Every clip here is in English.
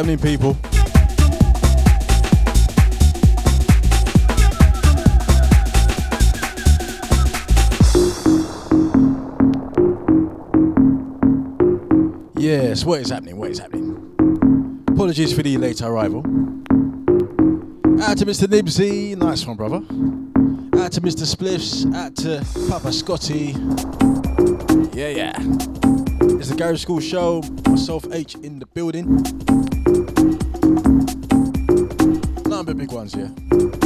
Happening, people? Yes, what is happening? What is happening? Apologies for the late arrival. Out to Mr. Nibsy, nice one, brother. Out to Mr. Spliffs, out to Papa Scotty. Yeah, yeah. It's the Garage Skool Show, myself H in the building. Big ones, yeah.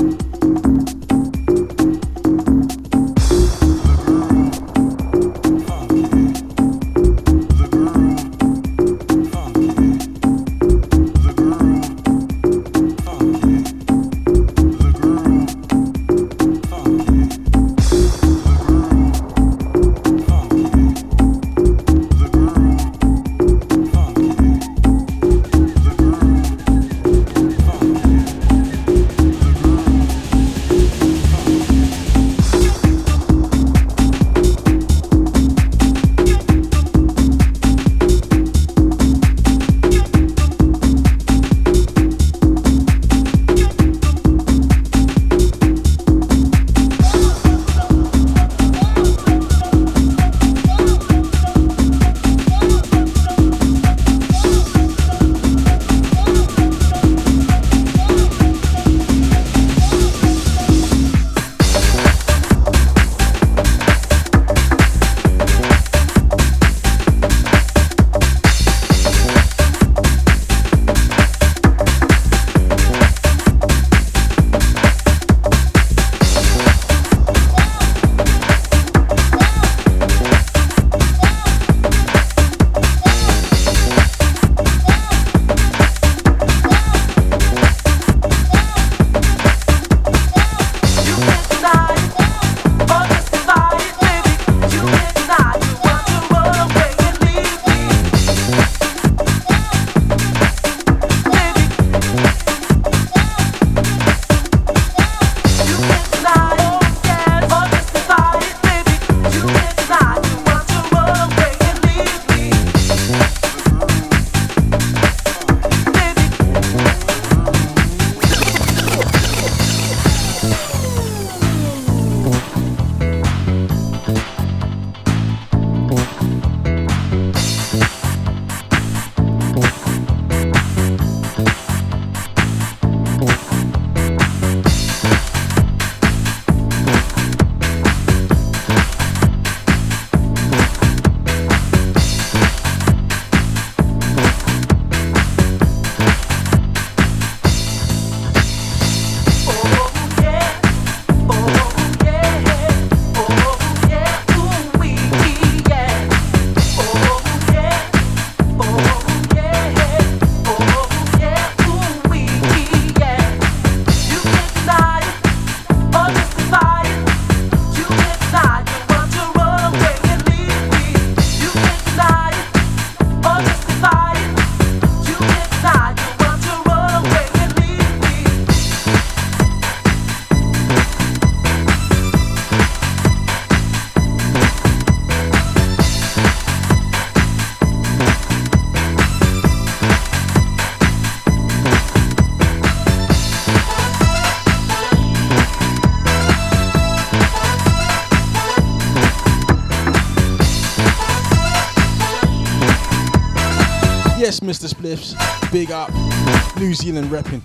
New Zealand repping.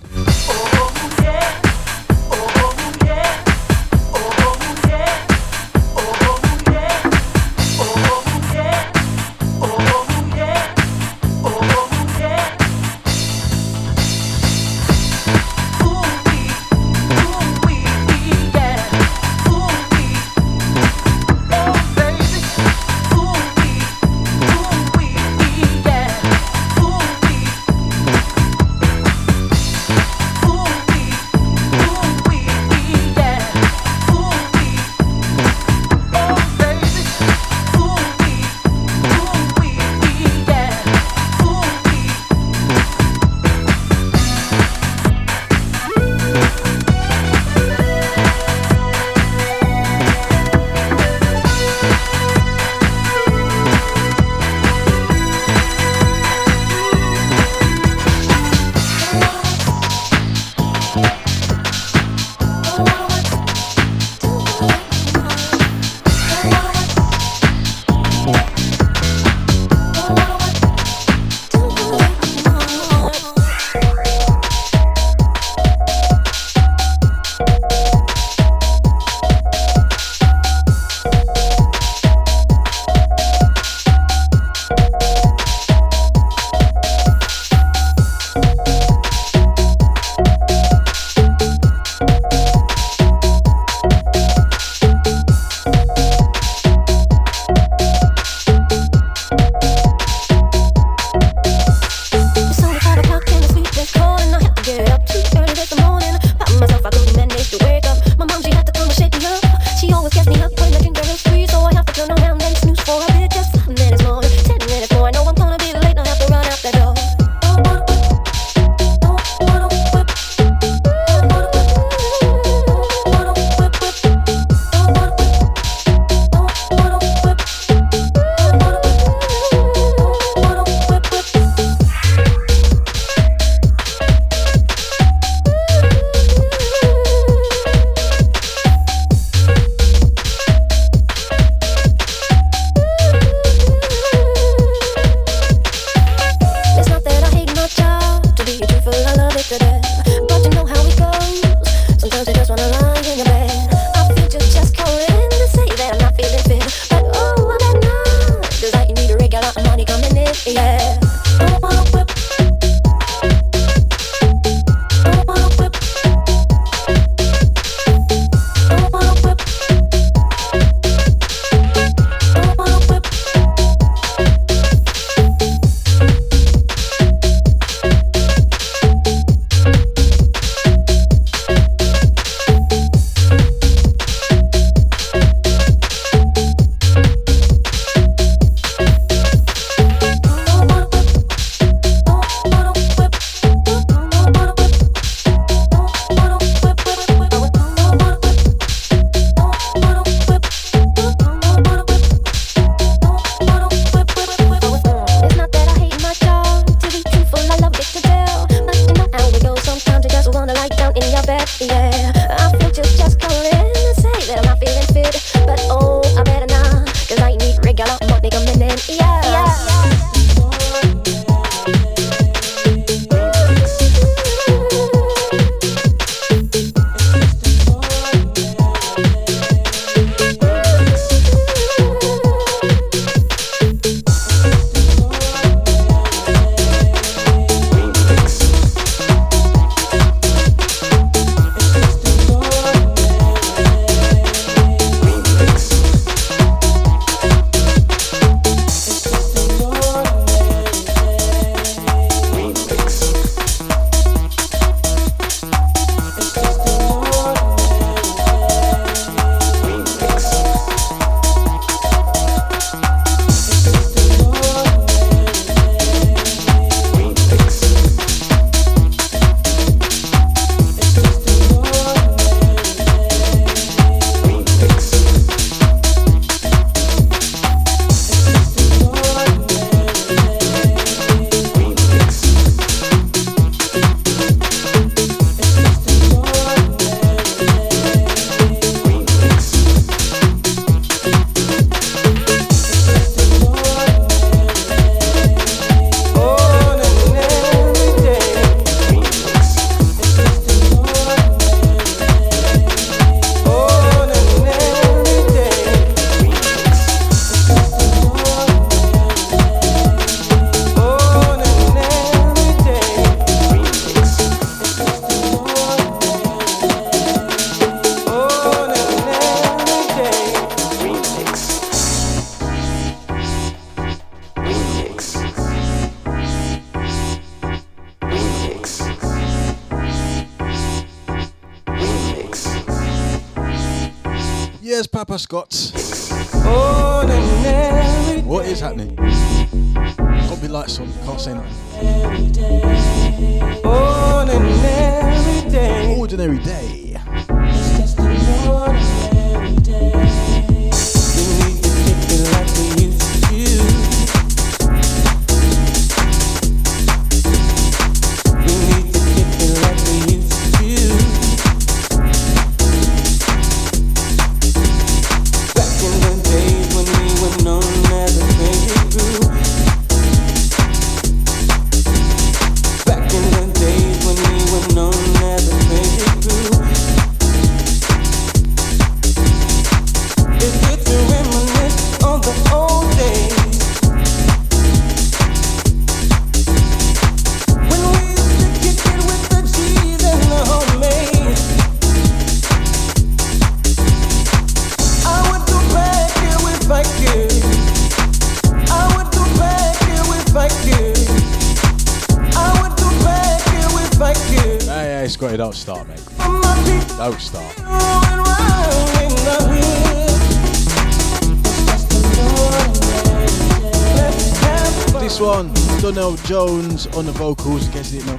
on the vocals, you it now.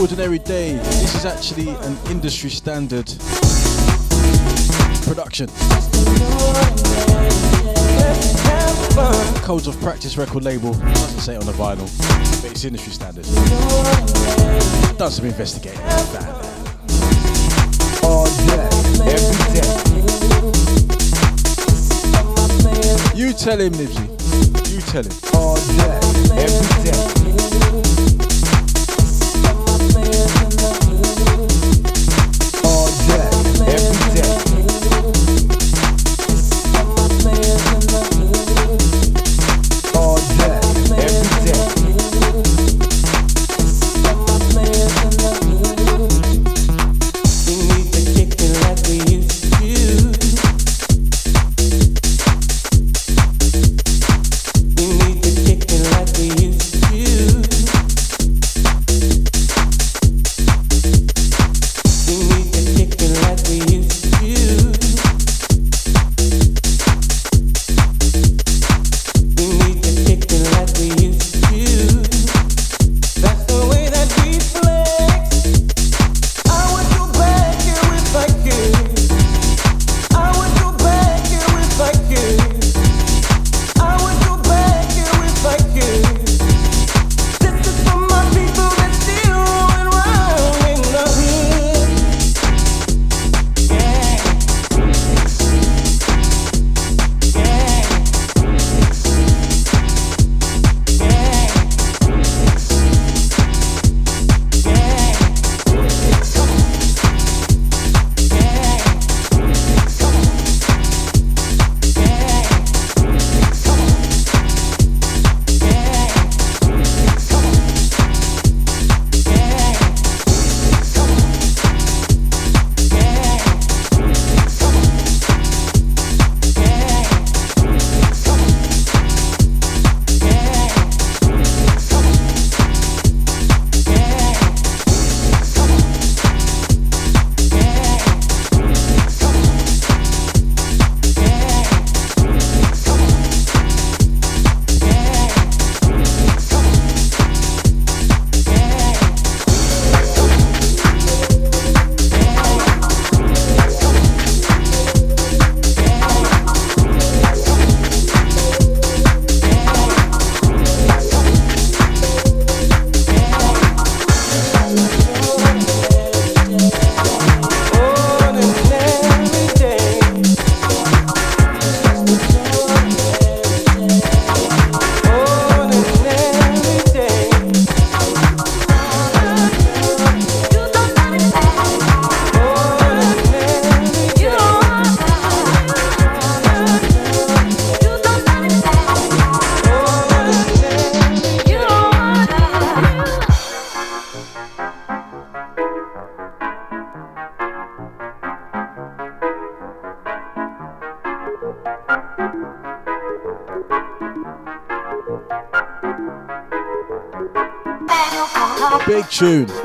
Ordinary Day, this is actually an industry standard production. Codes of Practice record label, doesn't say it on the vinyl, but it's industry standard. Done some investigating. Every day. You tell him, Nibsy you tell it? All day, every day. tune.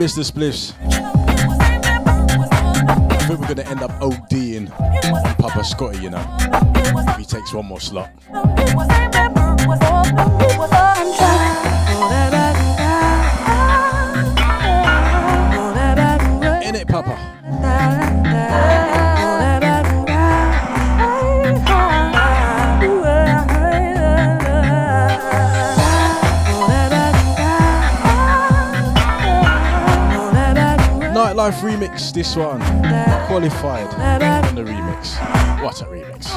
Mr. Spliffs. I think we're gonna end up ODing on Papa Scotty, you know. If he takes one more slot. Nightlife remix, this one. Qualified on the remix. What a remix.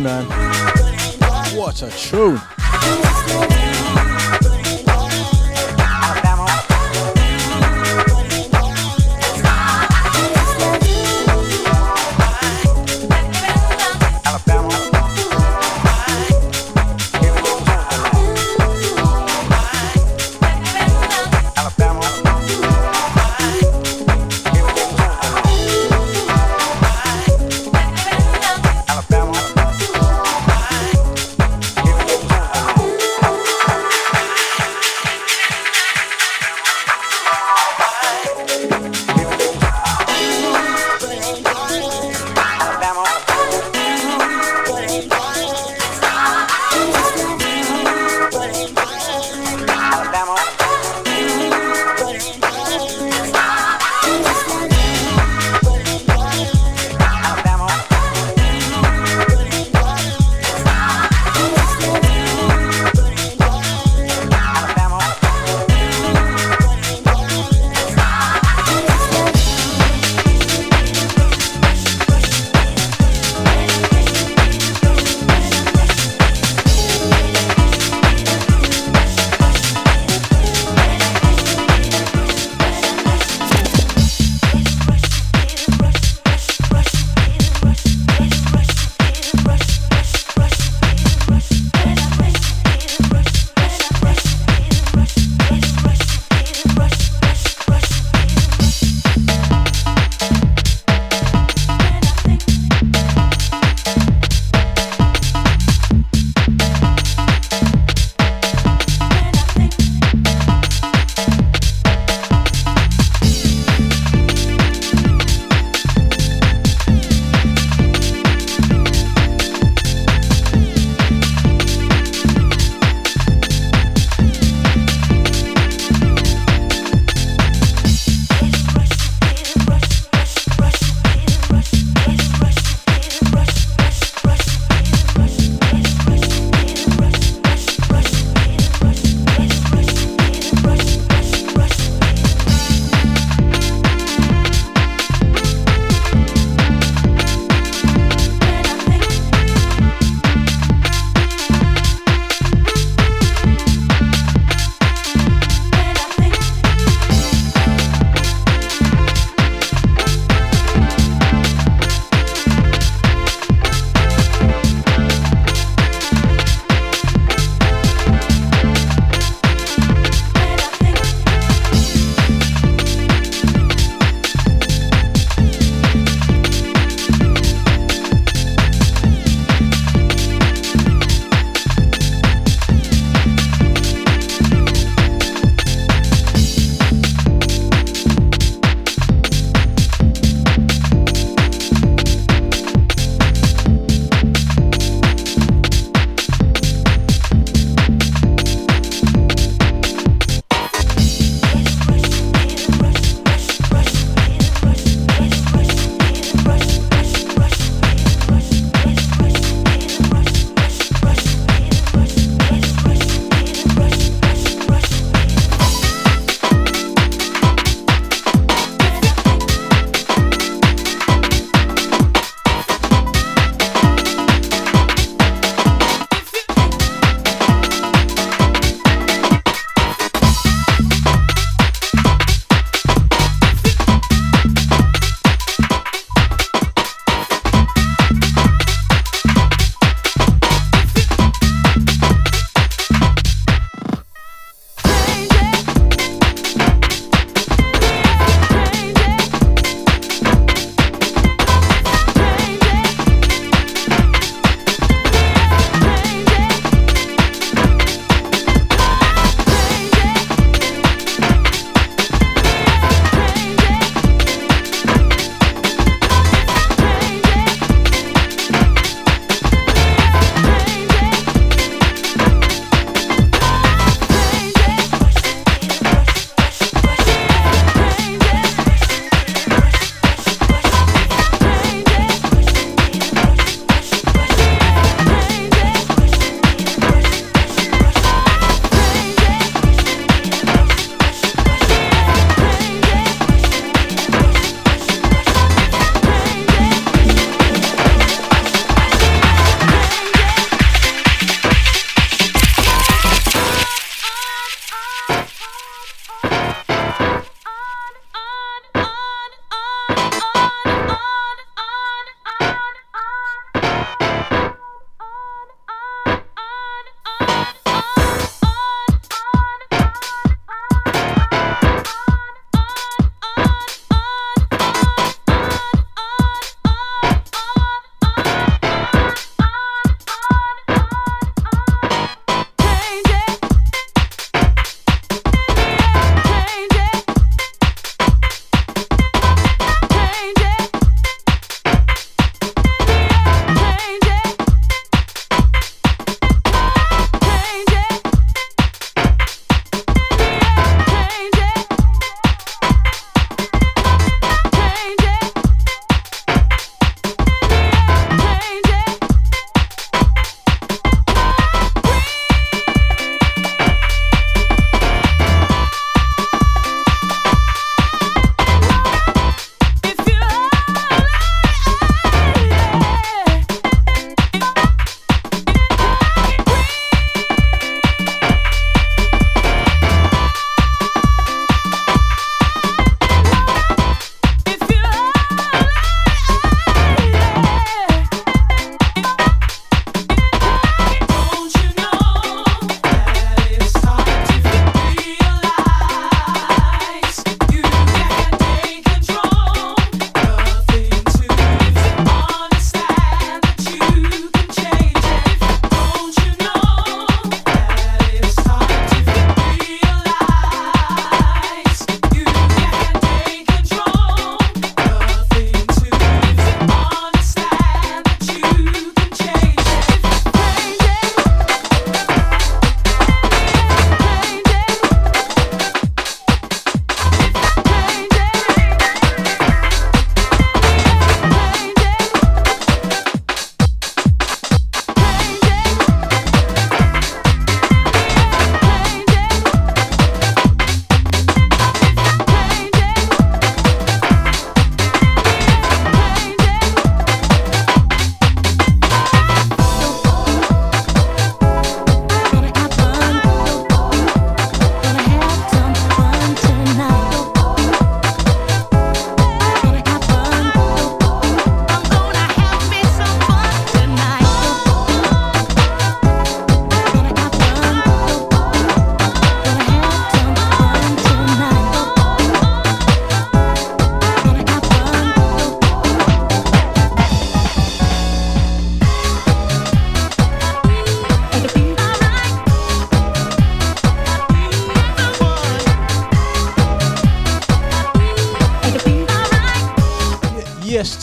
Man. What a tune.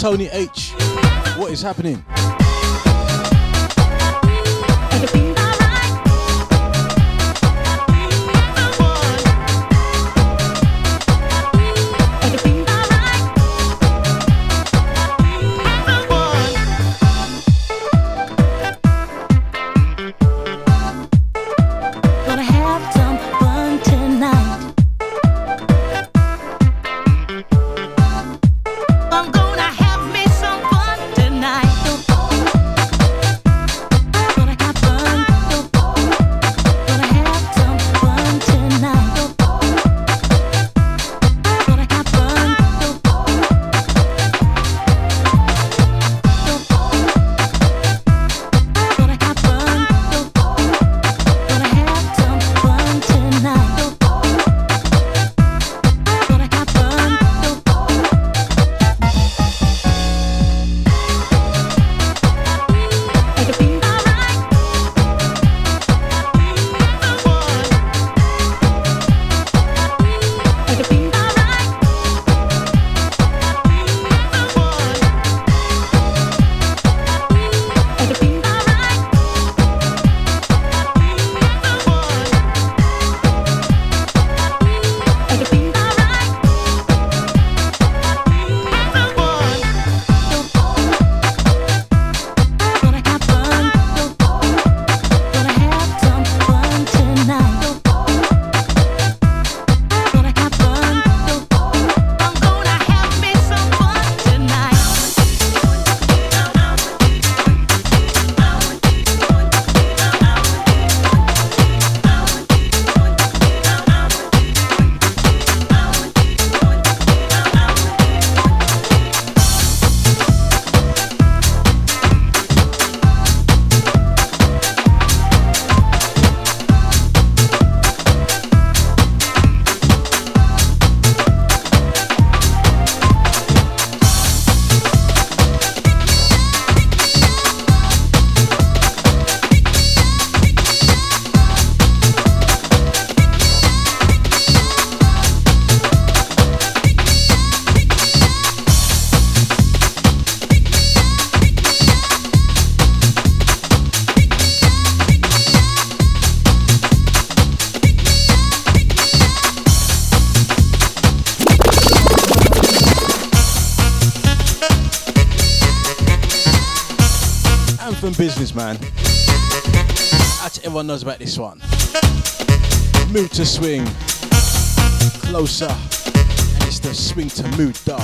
Tony H. Businessman. Actually, everyone knows about this one. Mood II Swing. Closer. And it's the swing to mood dub.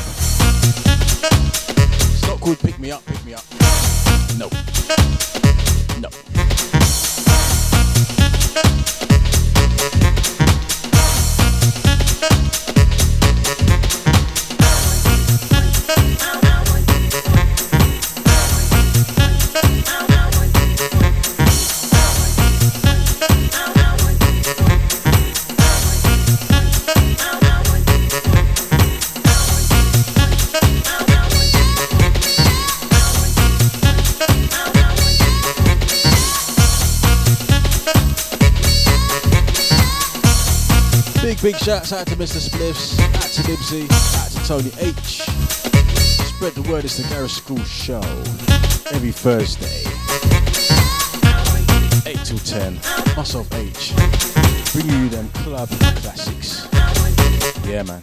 It's not called Pick Me Up, Pick Me Up. No. Big, shouts out to Mr. Spliffs, out to Nibsy, out to Tony H. Spread the word, it's the Garage Skool Show. Every Thursday. 8 till 10. Myself H. Bringing you them club classics. Yeah, man.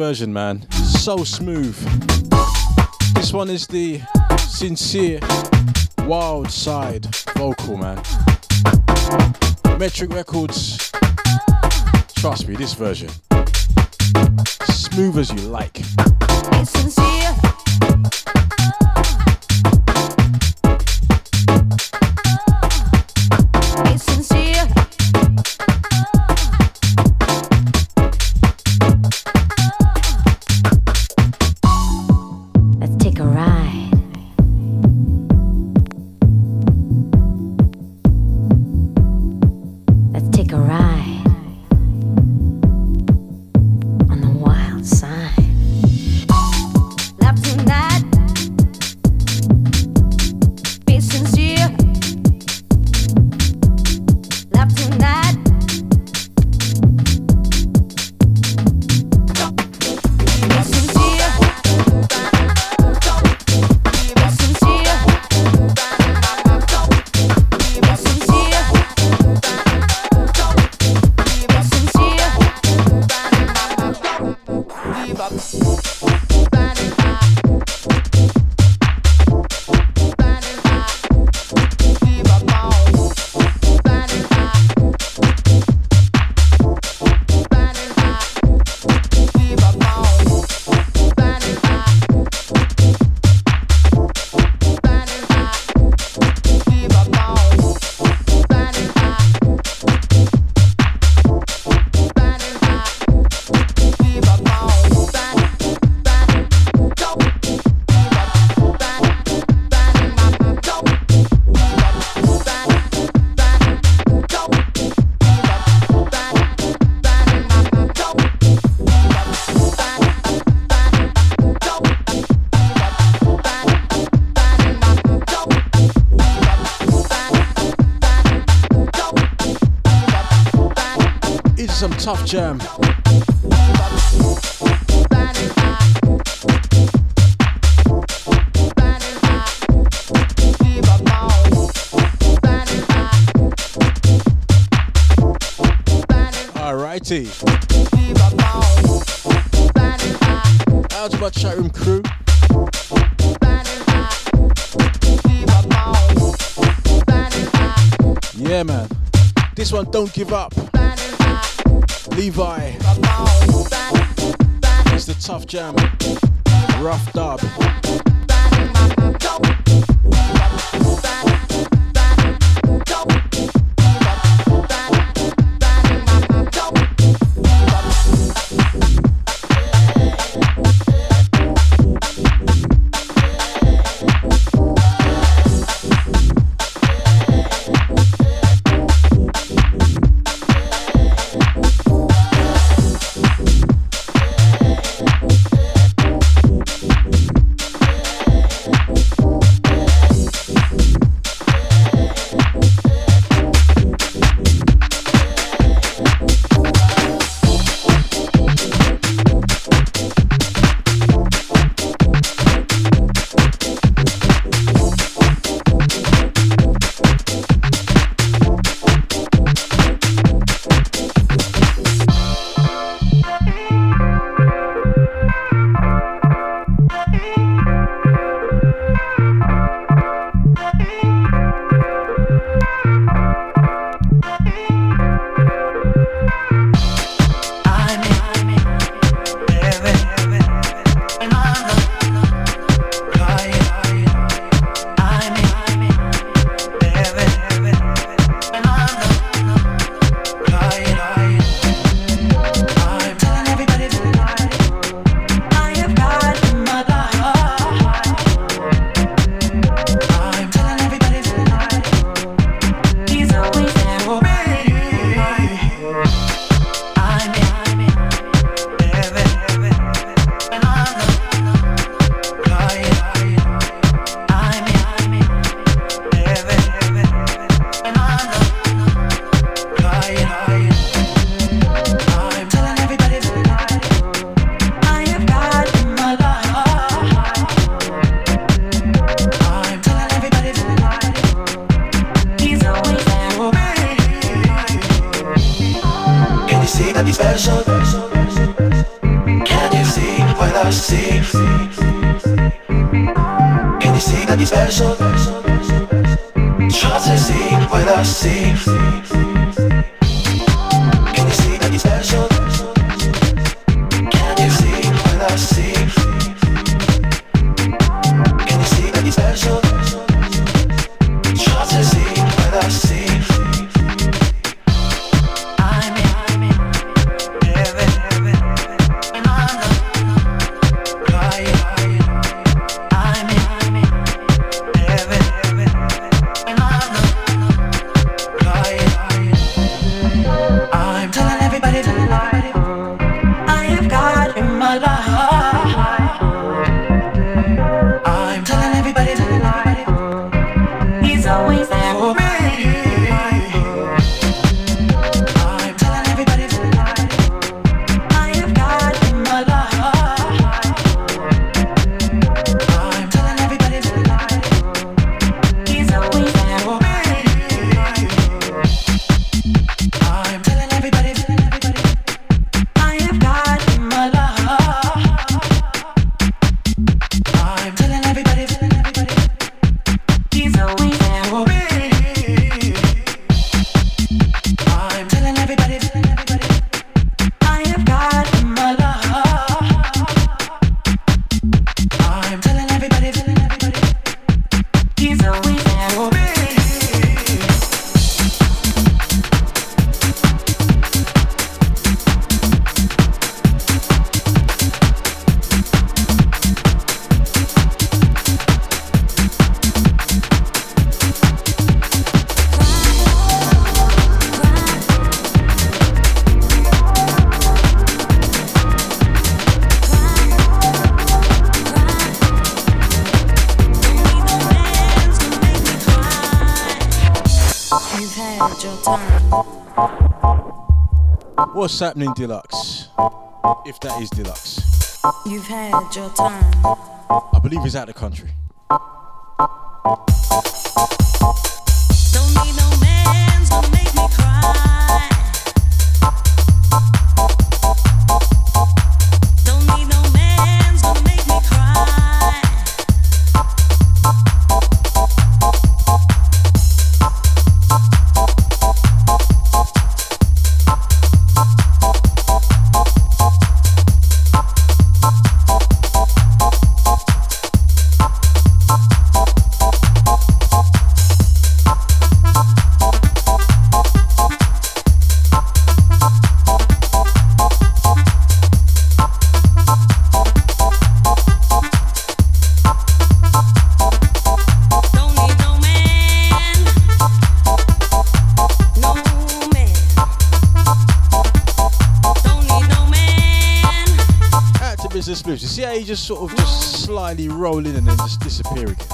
Version, man. So smooth. This one is the sincere, wild side vocal, man. Metric Records. Trust me, this version. Smooth as you like. Jam. Alrighty. Out to my chat room crew. Yeah, man. This one, don't give up. Levi. It's the tough jam. Rough dub. What's happening, Deluxe? If that is Deluxe. You've had your time. I believe he's out of the country. You See how he just sort of just slightly roll in and then just disappear again.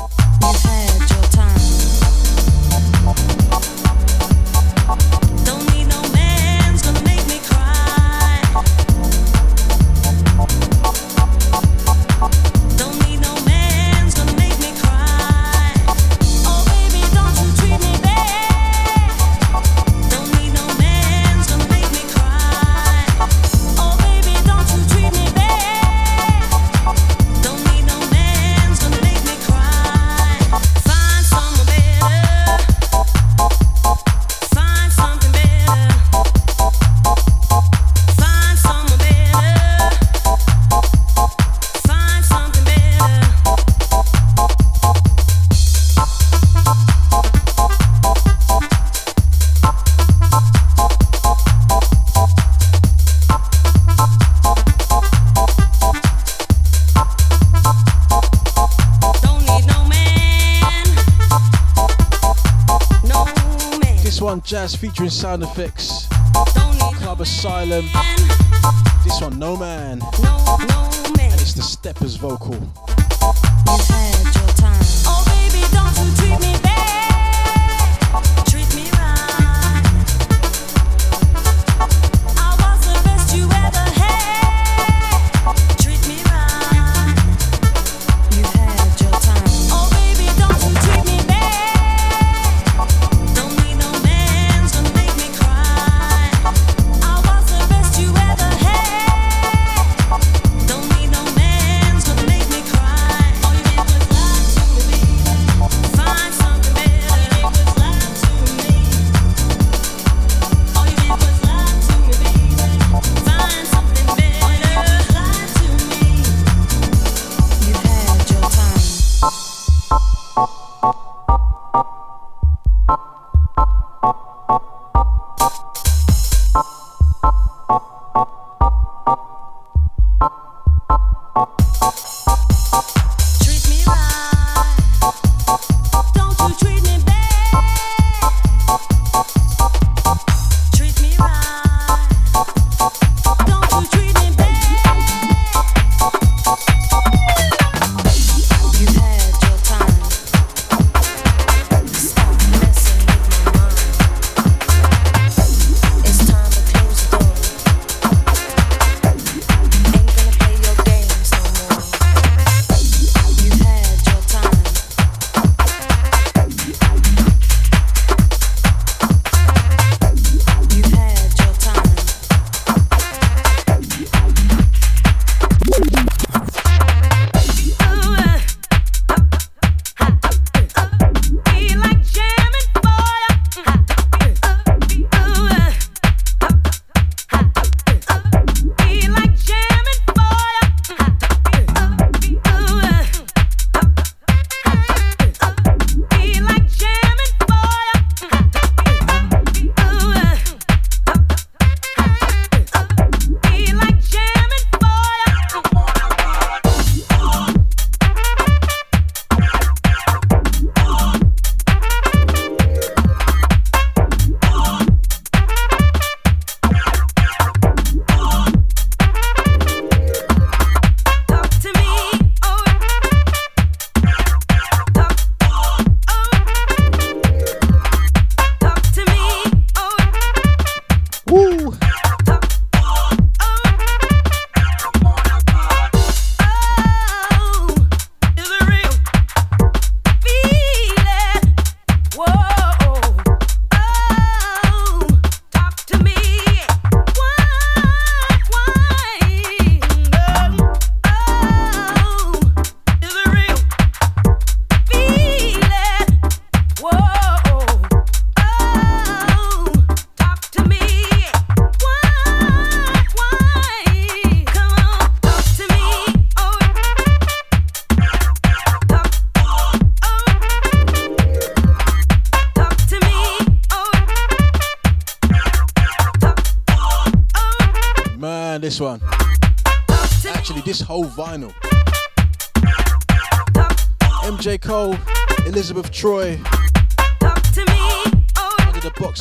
This one, Jazz featuring sound effects. Club Asylum. This one, No Man. And it's the Steppers vocal.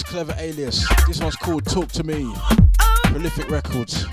Clever alias. This one's called Talk to Me. Prolific Records.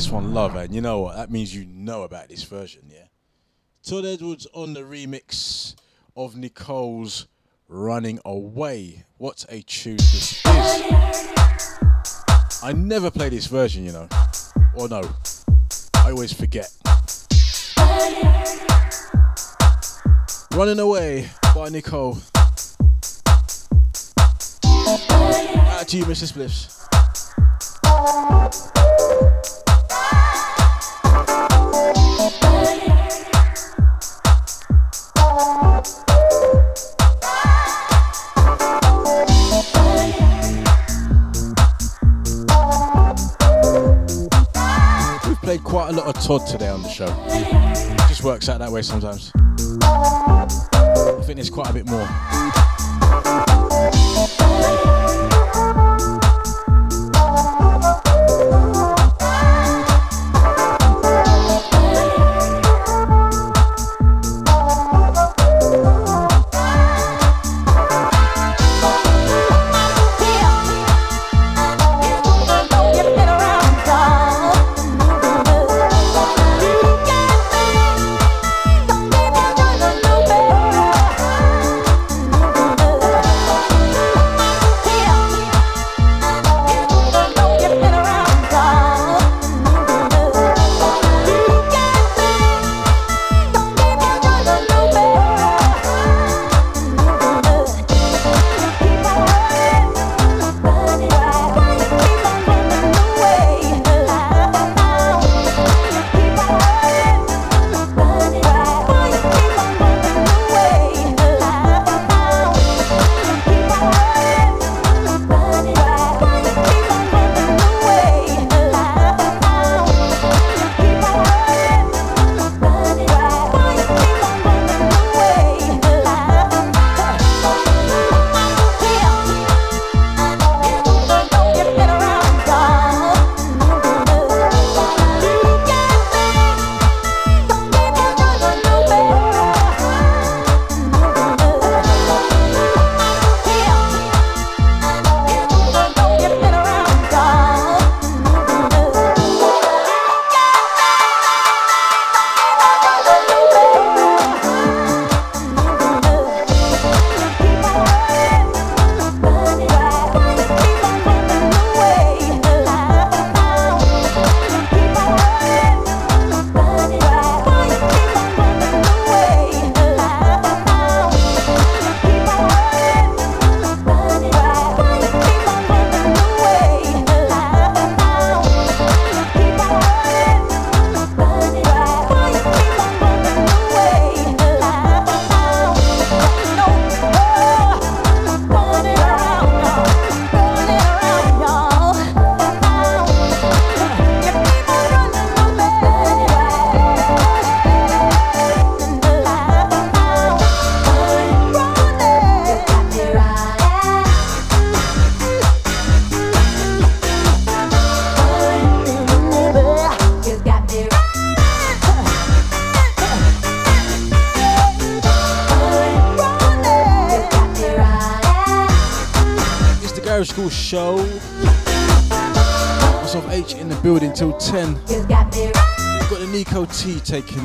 This one love, and you know what? That means you know about this version, yeah? Todd Edwards on the remix of Nicole's Running Away. What a tune this is. I never play this version, you know. Or no. I always forget. Running Away by Nicole. Out to you, Mr. Spliffs. We've played quite a lot of Todd today on the show. It just works out that way sometimes. I think there's quite a bit more.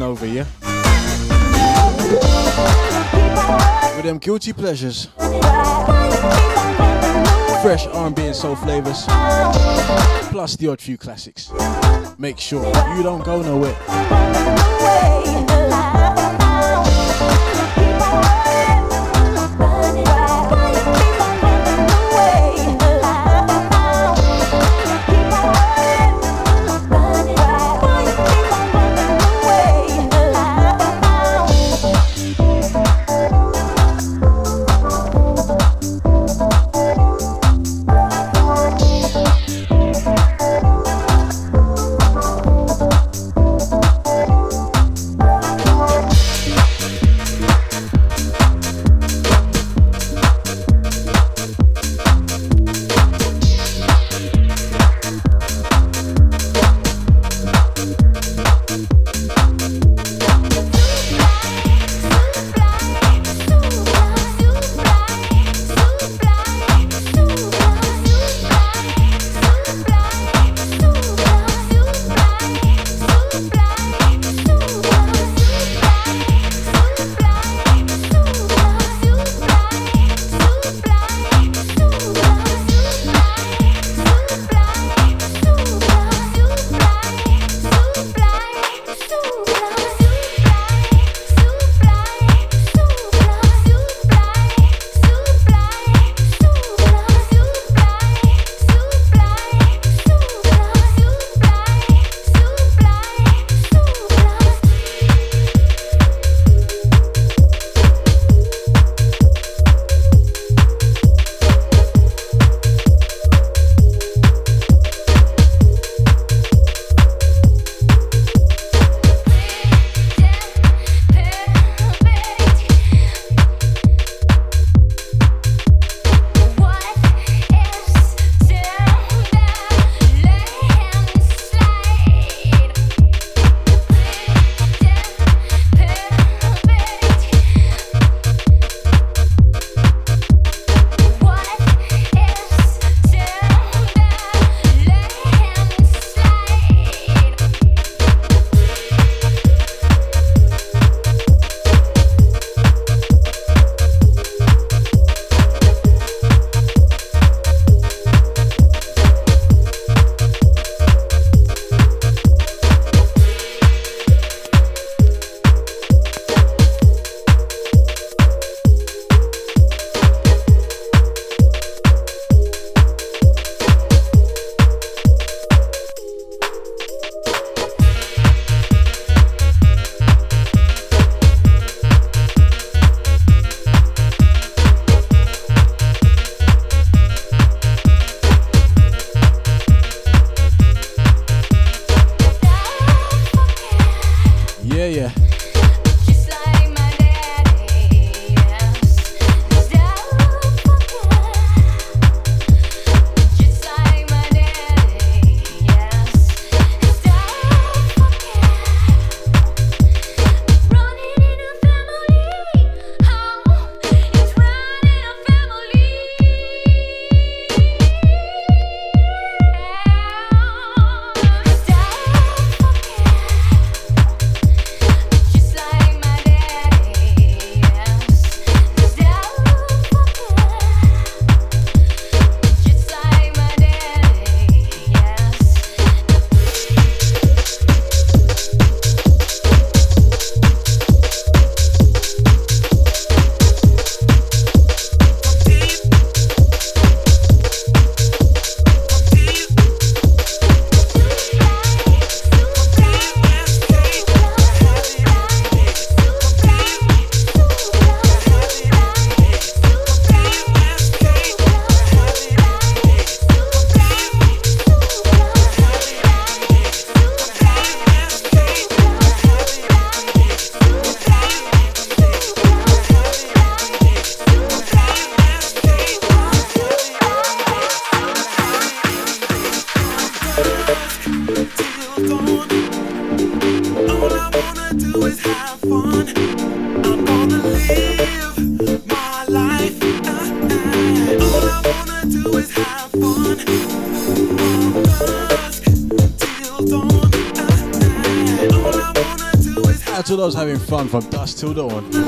over you. With them guilty pleasures. Fresh R&B and soul flavors. Plus the odd few classics. Make sure you don't go nowhere. Fun from dusk till dawn.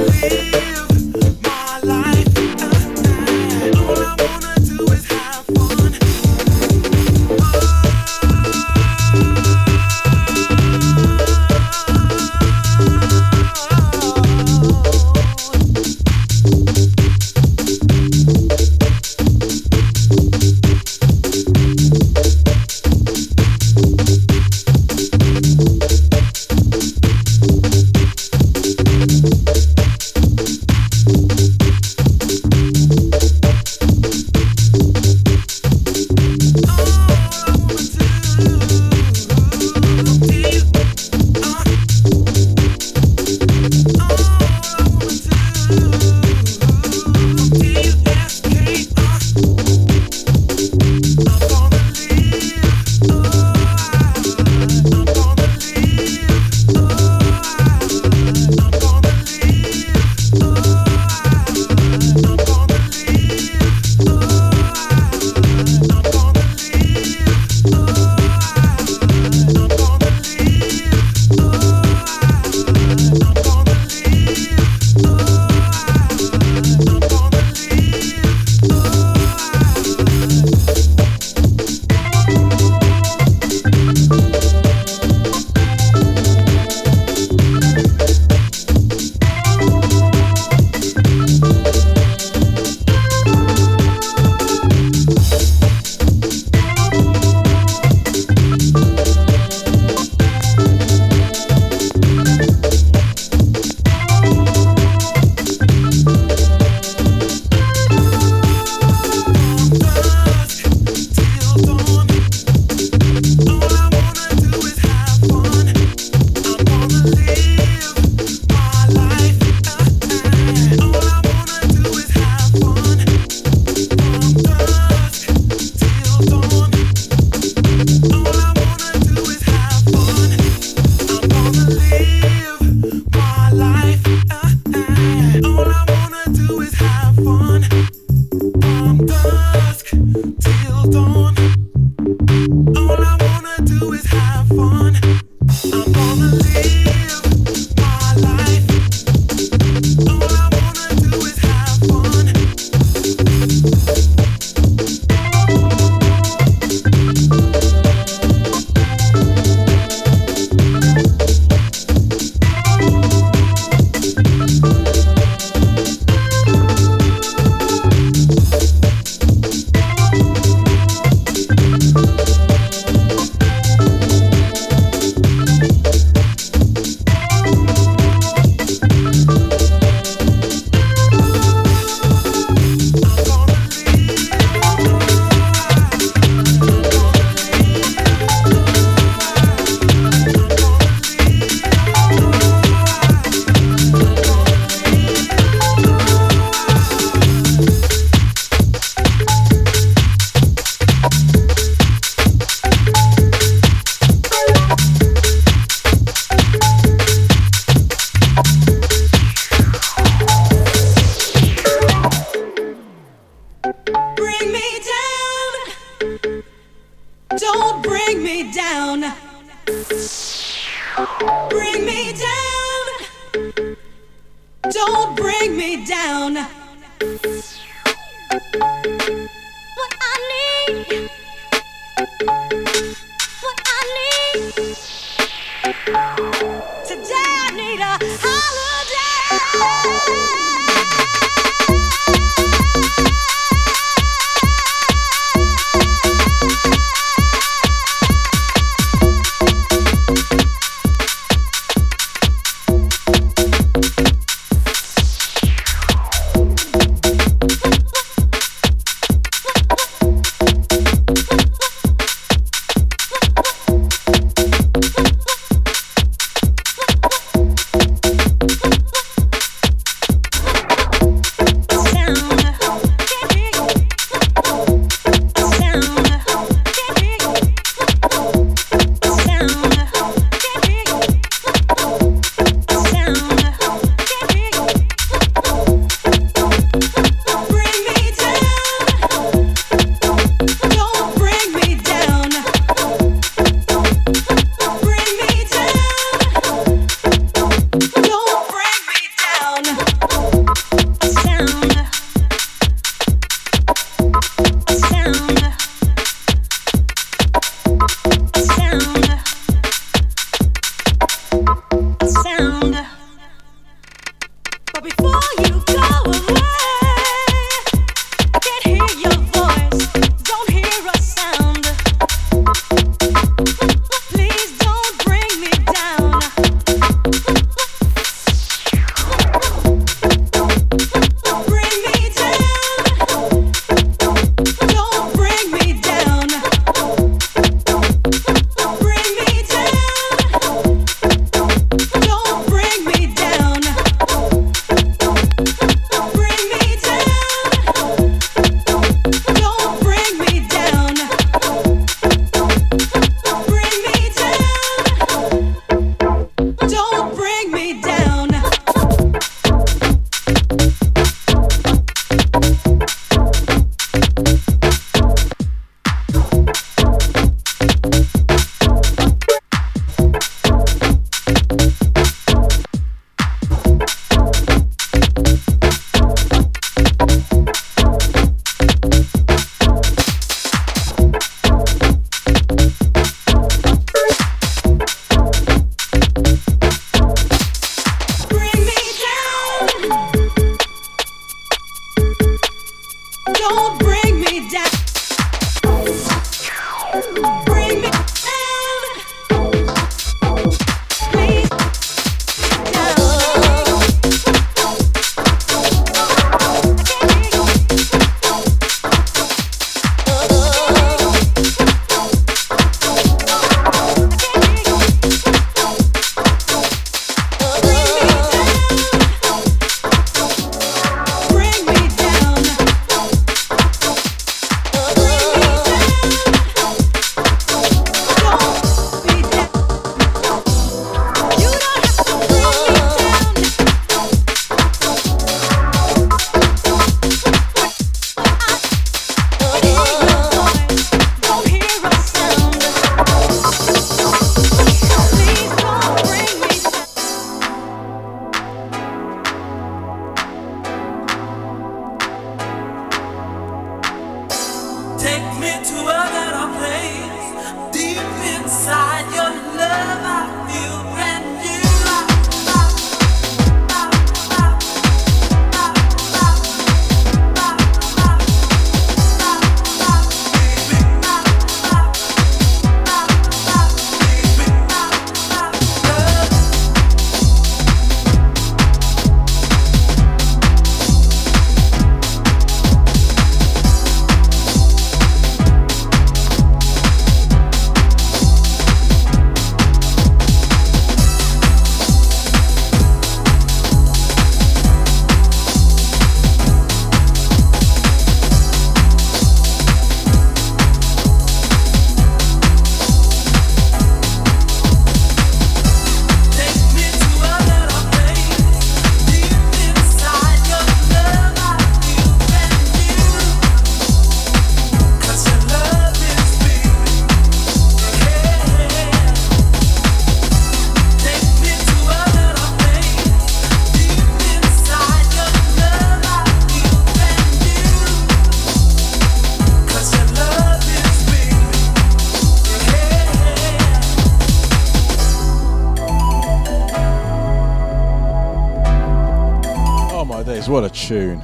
Tune.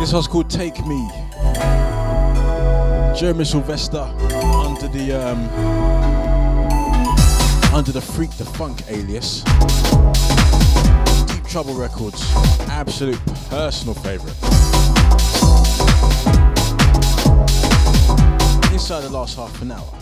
This one's called Take Me. Jeremy Sylvester under the um, under the Freak the Funk alias. Deep Trouble Records, absolute personal favourite. Inside the last half an hour.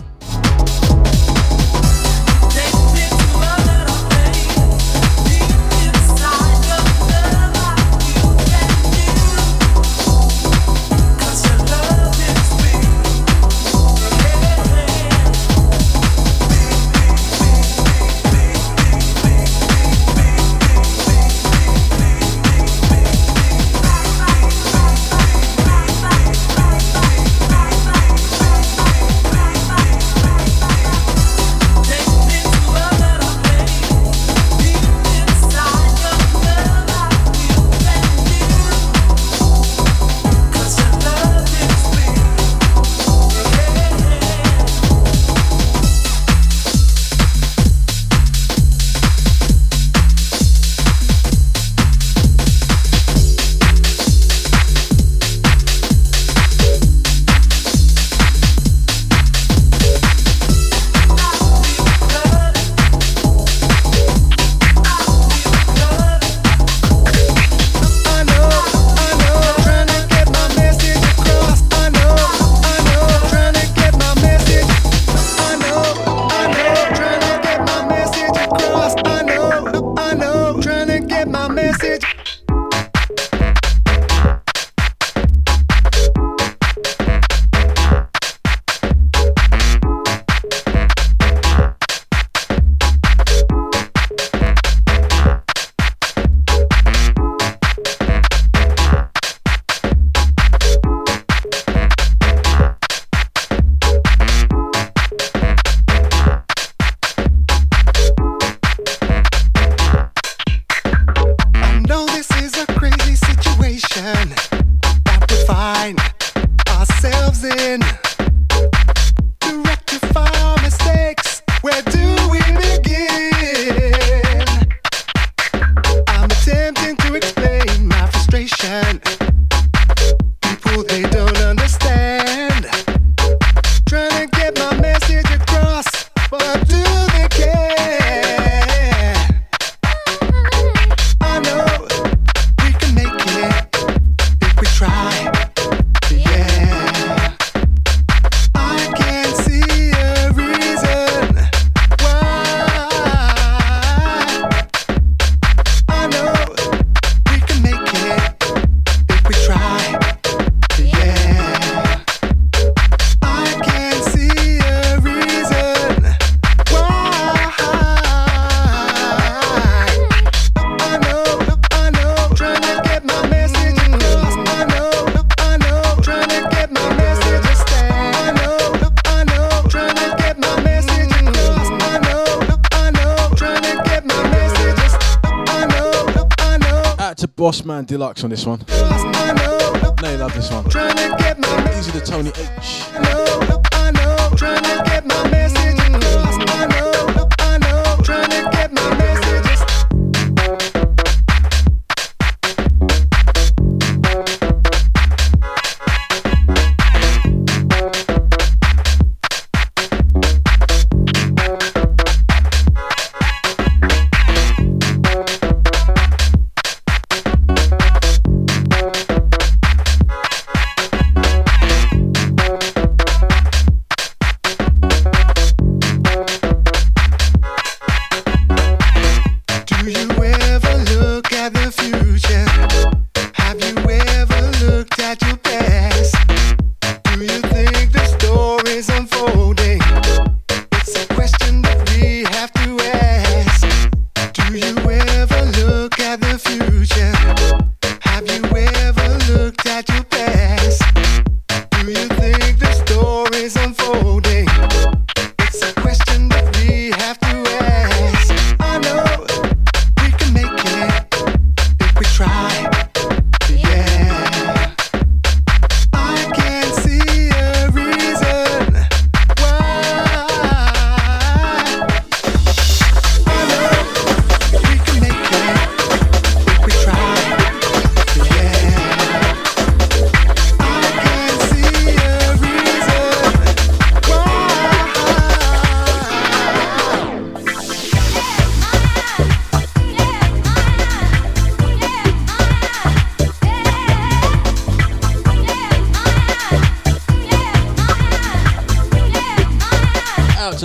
man Deluxe on this one.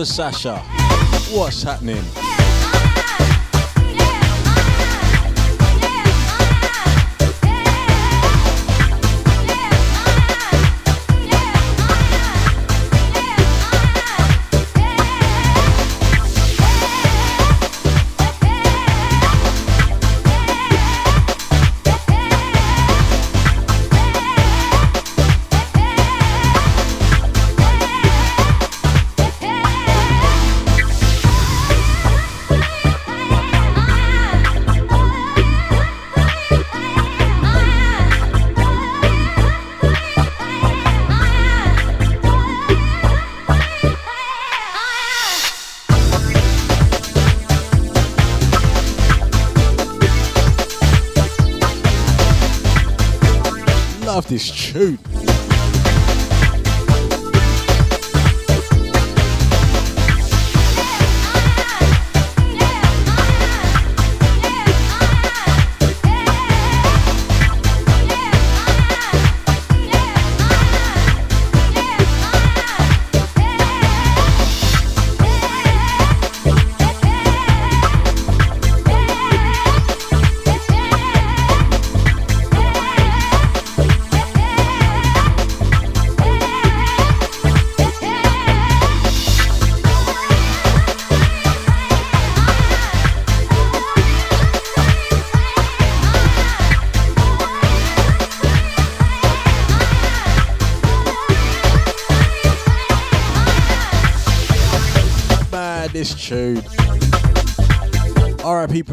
Sasha. What's happening?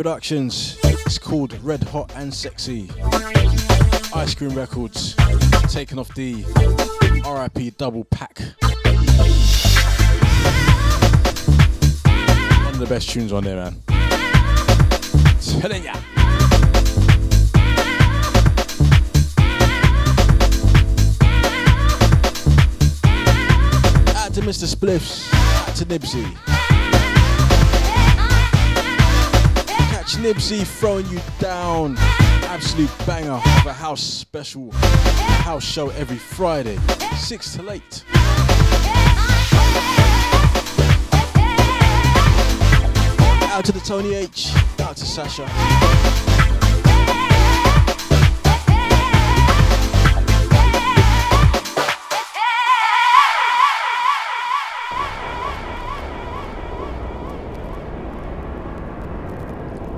Productions. It's called Red Hot and Sexy. Ice Cream Records. Taking off the RIP double pack. One of the best tunes on there, man. Telling ya. To Mr. Spliffs. To Nibsy. That's Nipsey throwing you down. Absolute banger of a house special house show every Friday, 6 to 8. Out to the Tony H, out to Sasha.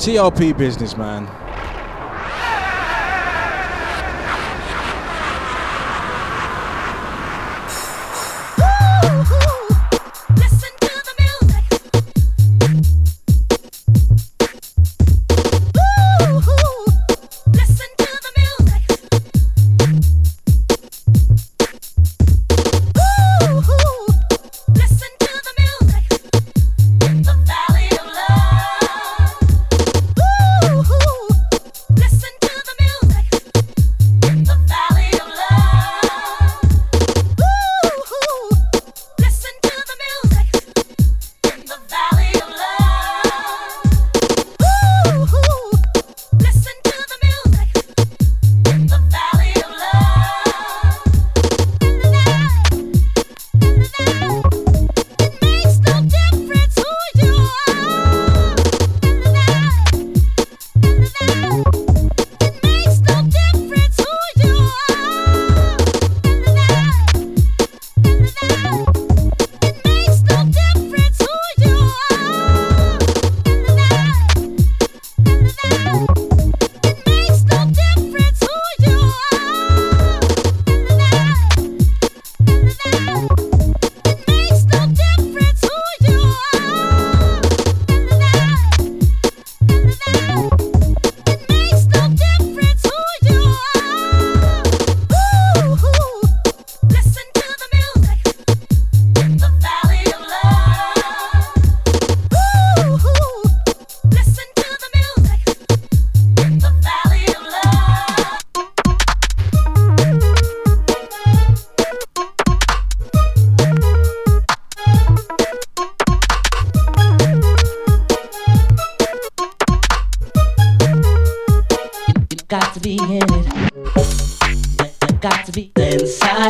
TRP business, man.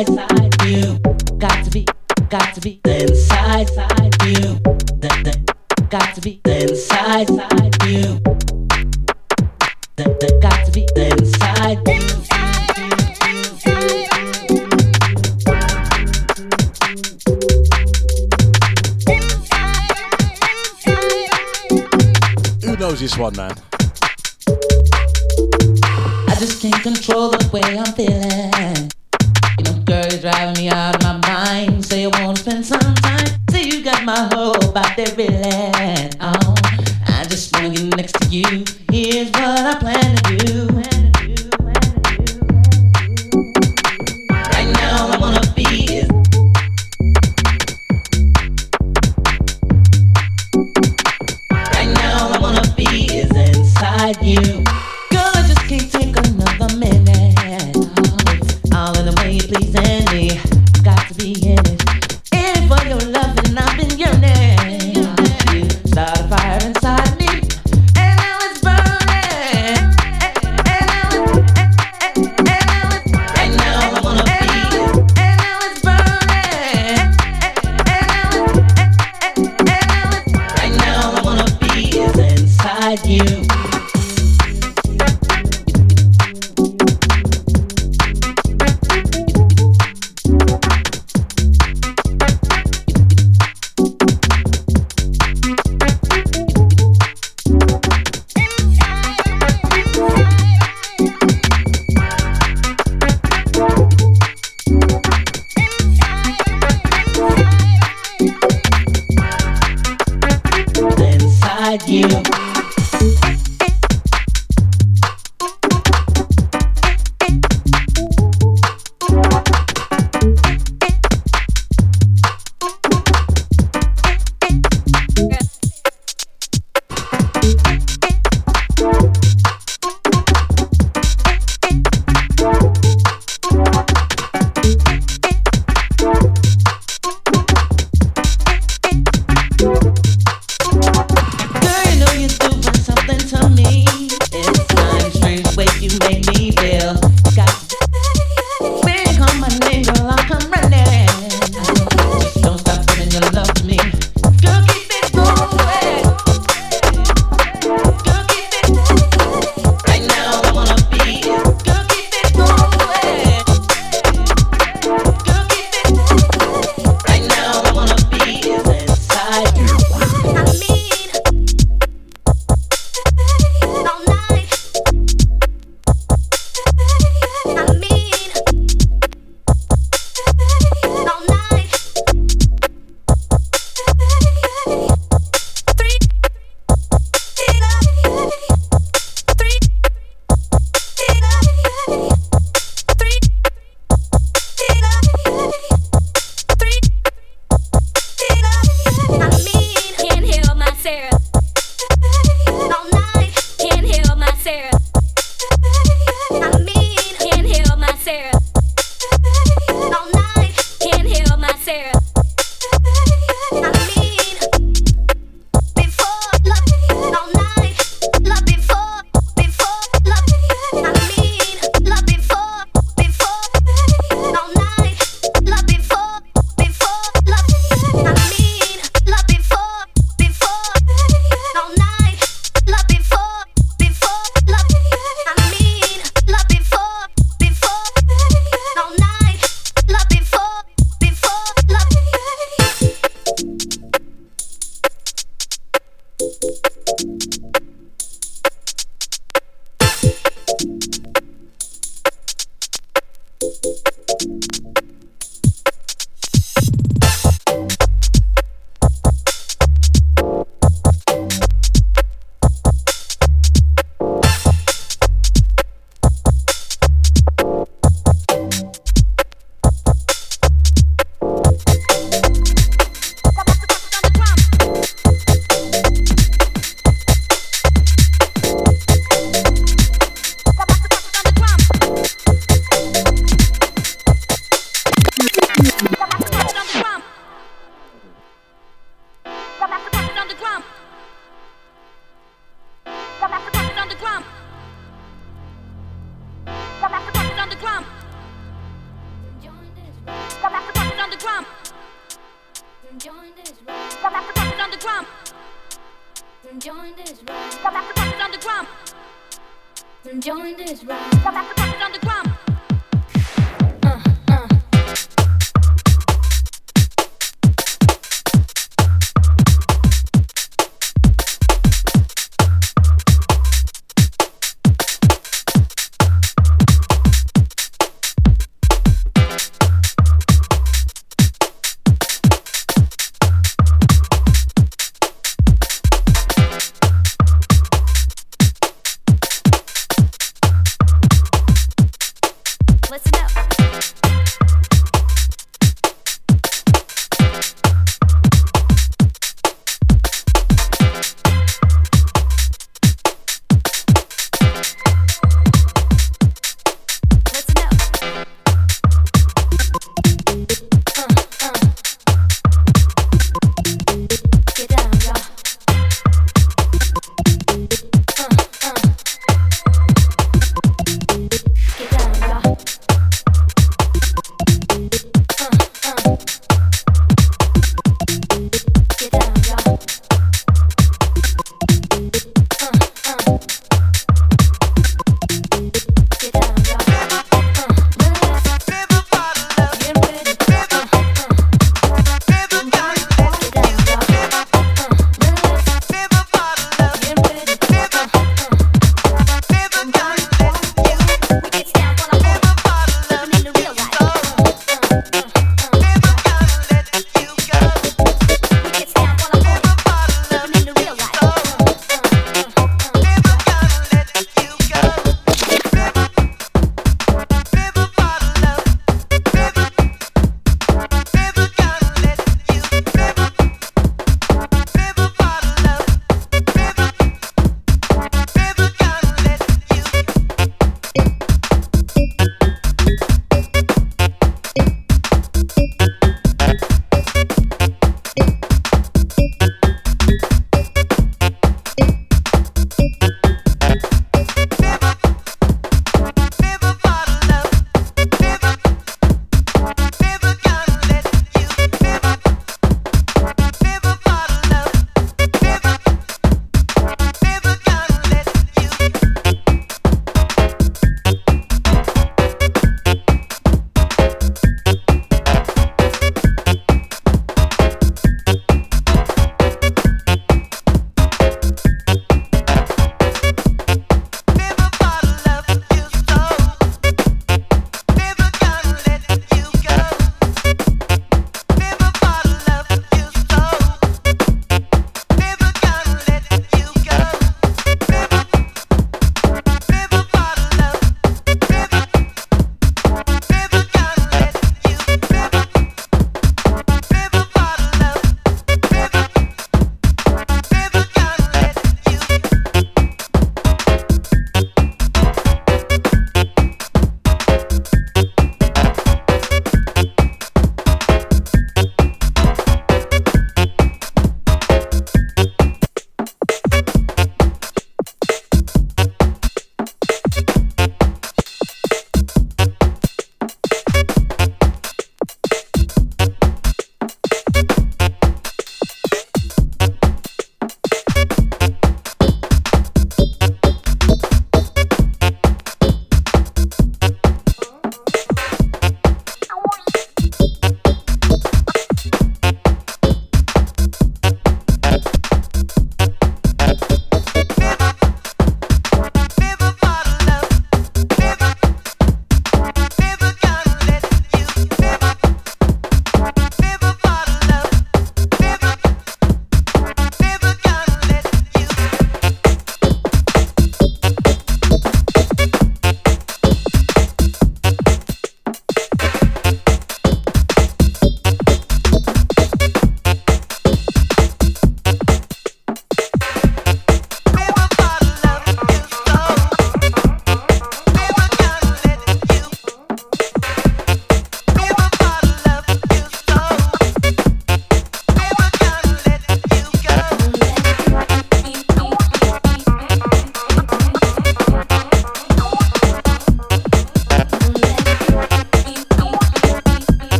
inside, side, you got to be, got to be the inside, side, you the, the, got to be the inside, side, you the, the, got to be the inside, inside. knows this one, man?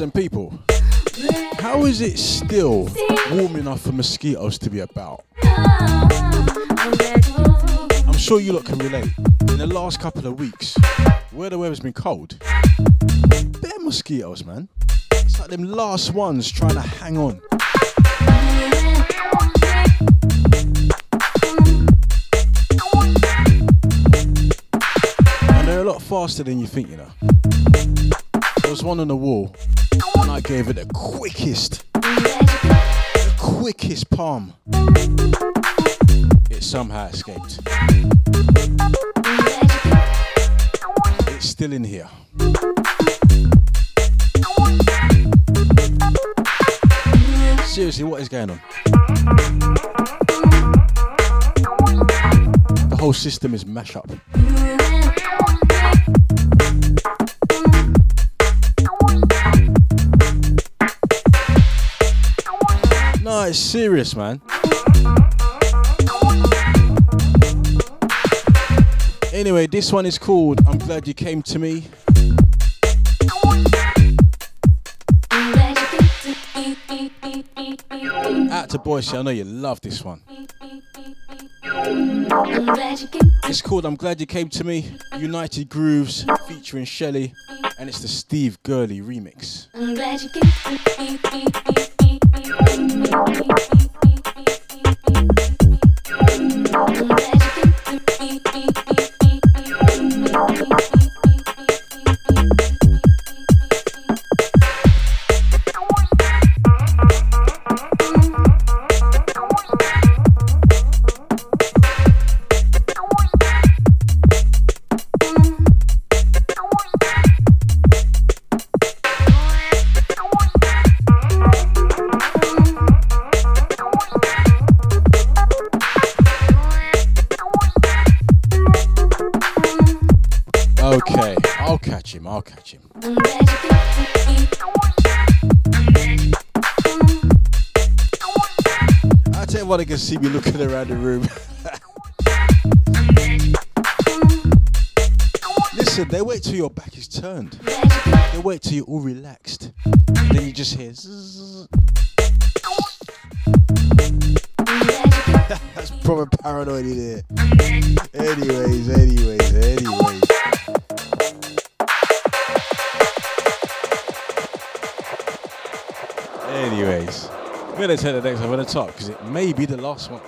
Listen, people, how is it still warm enough for mosquitoes to be about? I'm sure you lot can relate. In the last couple of weeks, where the weather's been cold, bare mosquitoes, man. It's like them last ones trying to hang on. And they're a lot faster than you think, you know. There was one on the wall, and I gave it the quickest, the quickest palm. It somehow escaped. It's still in here. Seriously, what is going on? The whole system is mash up. It's serious, man. Anyway, this one is called I'm Glad You Came to Me. Out to Boise, I know you love this one. It's called I'm Glad You Came to Me, United Grooves, featuring Shelly, and it's the Steve Gurley remix. I'm glad you can see me looking around the room. Listen, they wait till your back is turned. They wait till you're all relaxed. And Then you just hear. zzz. That's proper paranoid in anyways, anyways. We're gonna take the next on the top because it may be the last one.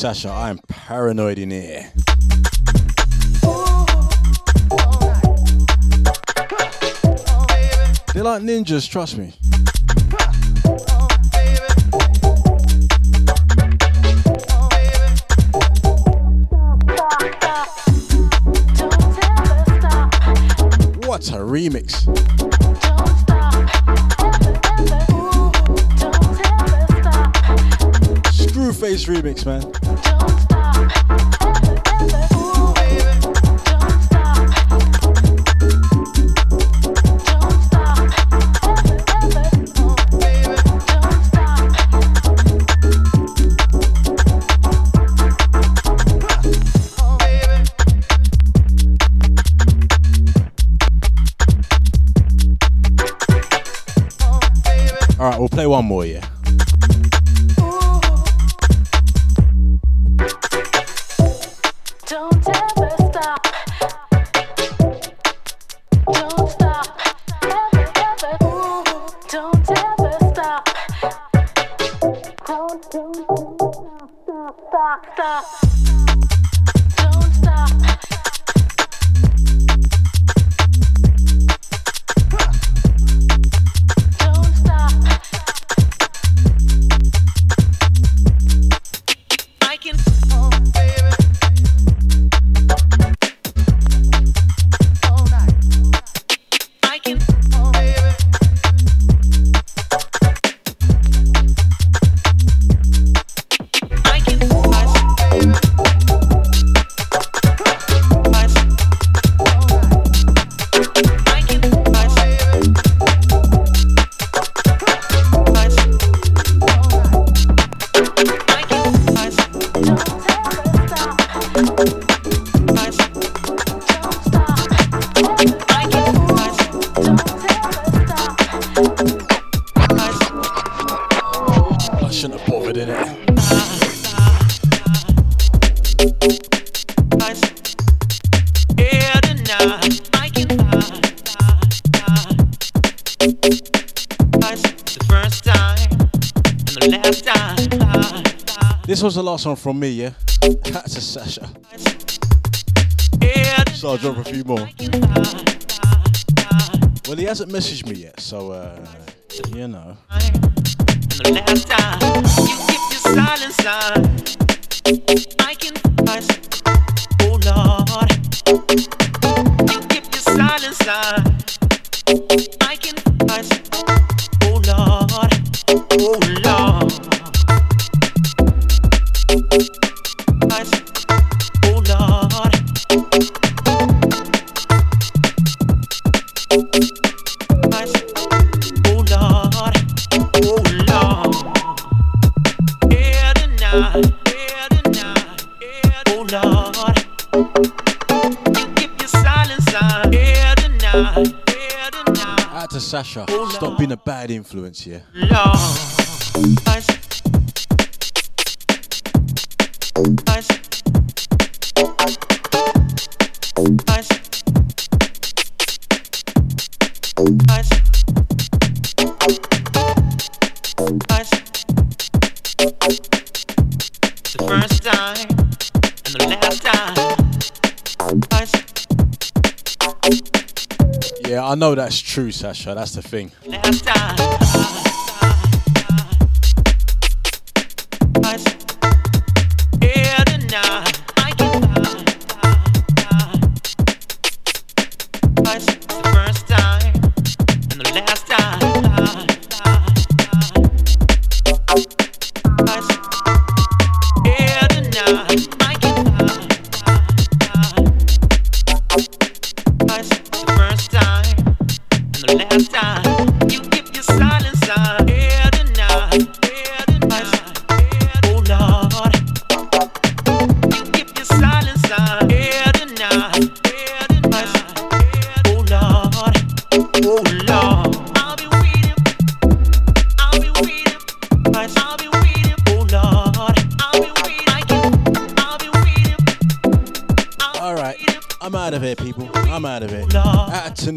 Sasha, I am paranoid in here. They're like ninjas, trust me. What a remix. Screwface remix, man. Last one from me, yeah. That's a Sasha. So I'll drop a few more. Well, he hasn't messaged me yet, so uh, you know. Sasha. Stop being a bad influence, yeah. I know that's true, Sasha. That's the thing.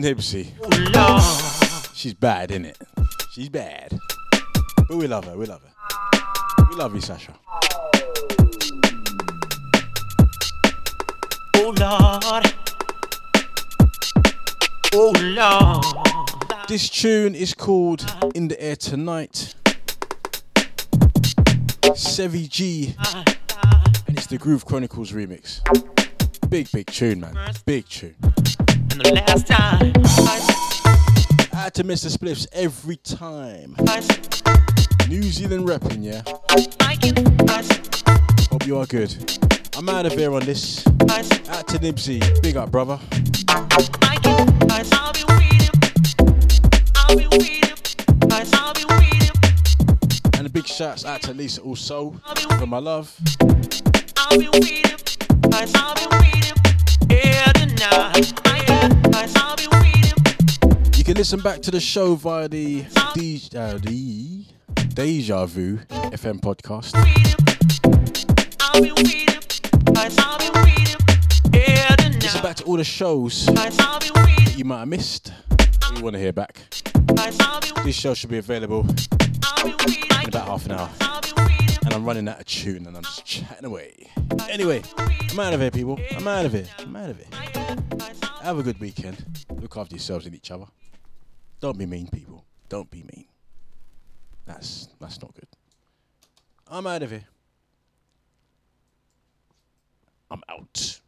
Nipsey. She's bad, it She's bad. But we love her. We love her. We love you, Sasha. Oh Lord. Oh Lord. This tune is called In the Air Tonight. Sevi G. And it's the Groove Chronicles remix. Big, big tune, man. Big tune. And the last time. Out to Mr. Spliffs every time. New Zealand repping, yeah. Hope you are good. I'm out of here on this. Out to Nibsy. Big up, brother. I'll be waiting. I'll be waiting. I'll be waiting. And a big shouts out to Lisa also for my love. I'll be waiting. I'll be waiting. Yeah, tonight. I'll be waiting. You can listen back to the show via the D, uh, the Deja Vu FM podcast. Is back to all the shows that you might have missed. You want to hear back. This show should be available in about half an hour. And I'm running out of tune and I'm just chatting away. Anyway, I'm out of here, people. I'm out of here. I'm out of here. Have a good weekend. Look after yourselves and each other. Don't be mean, people. Don't be mean. That's that's not good. I'm out of here. I'm out.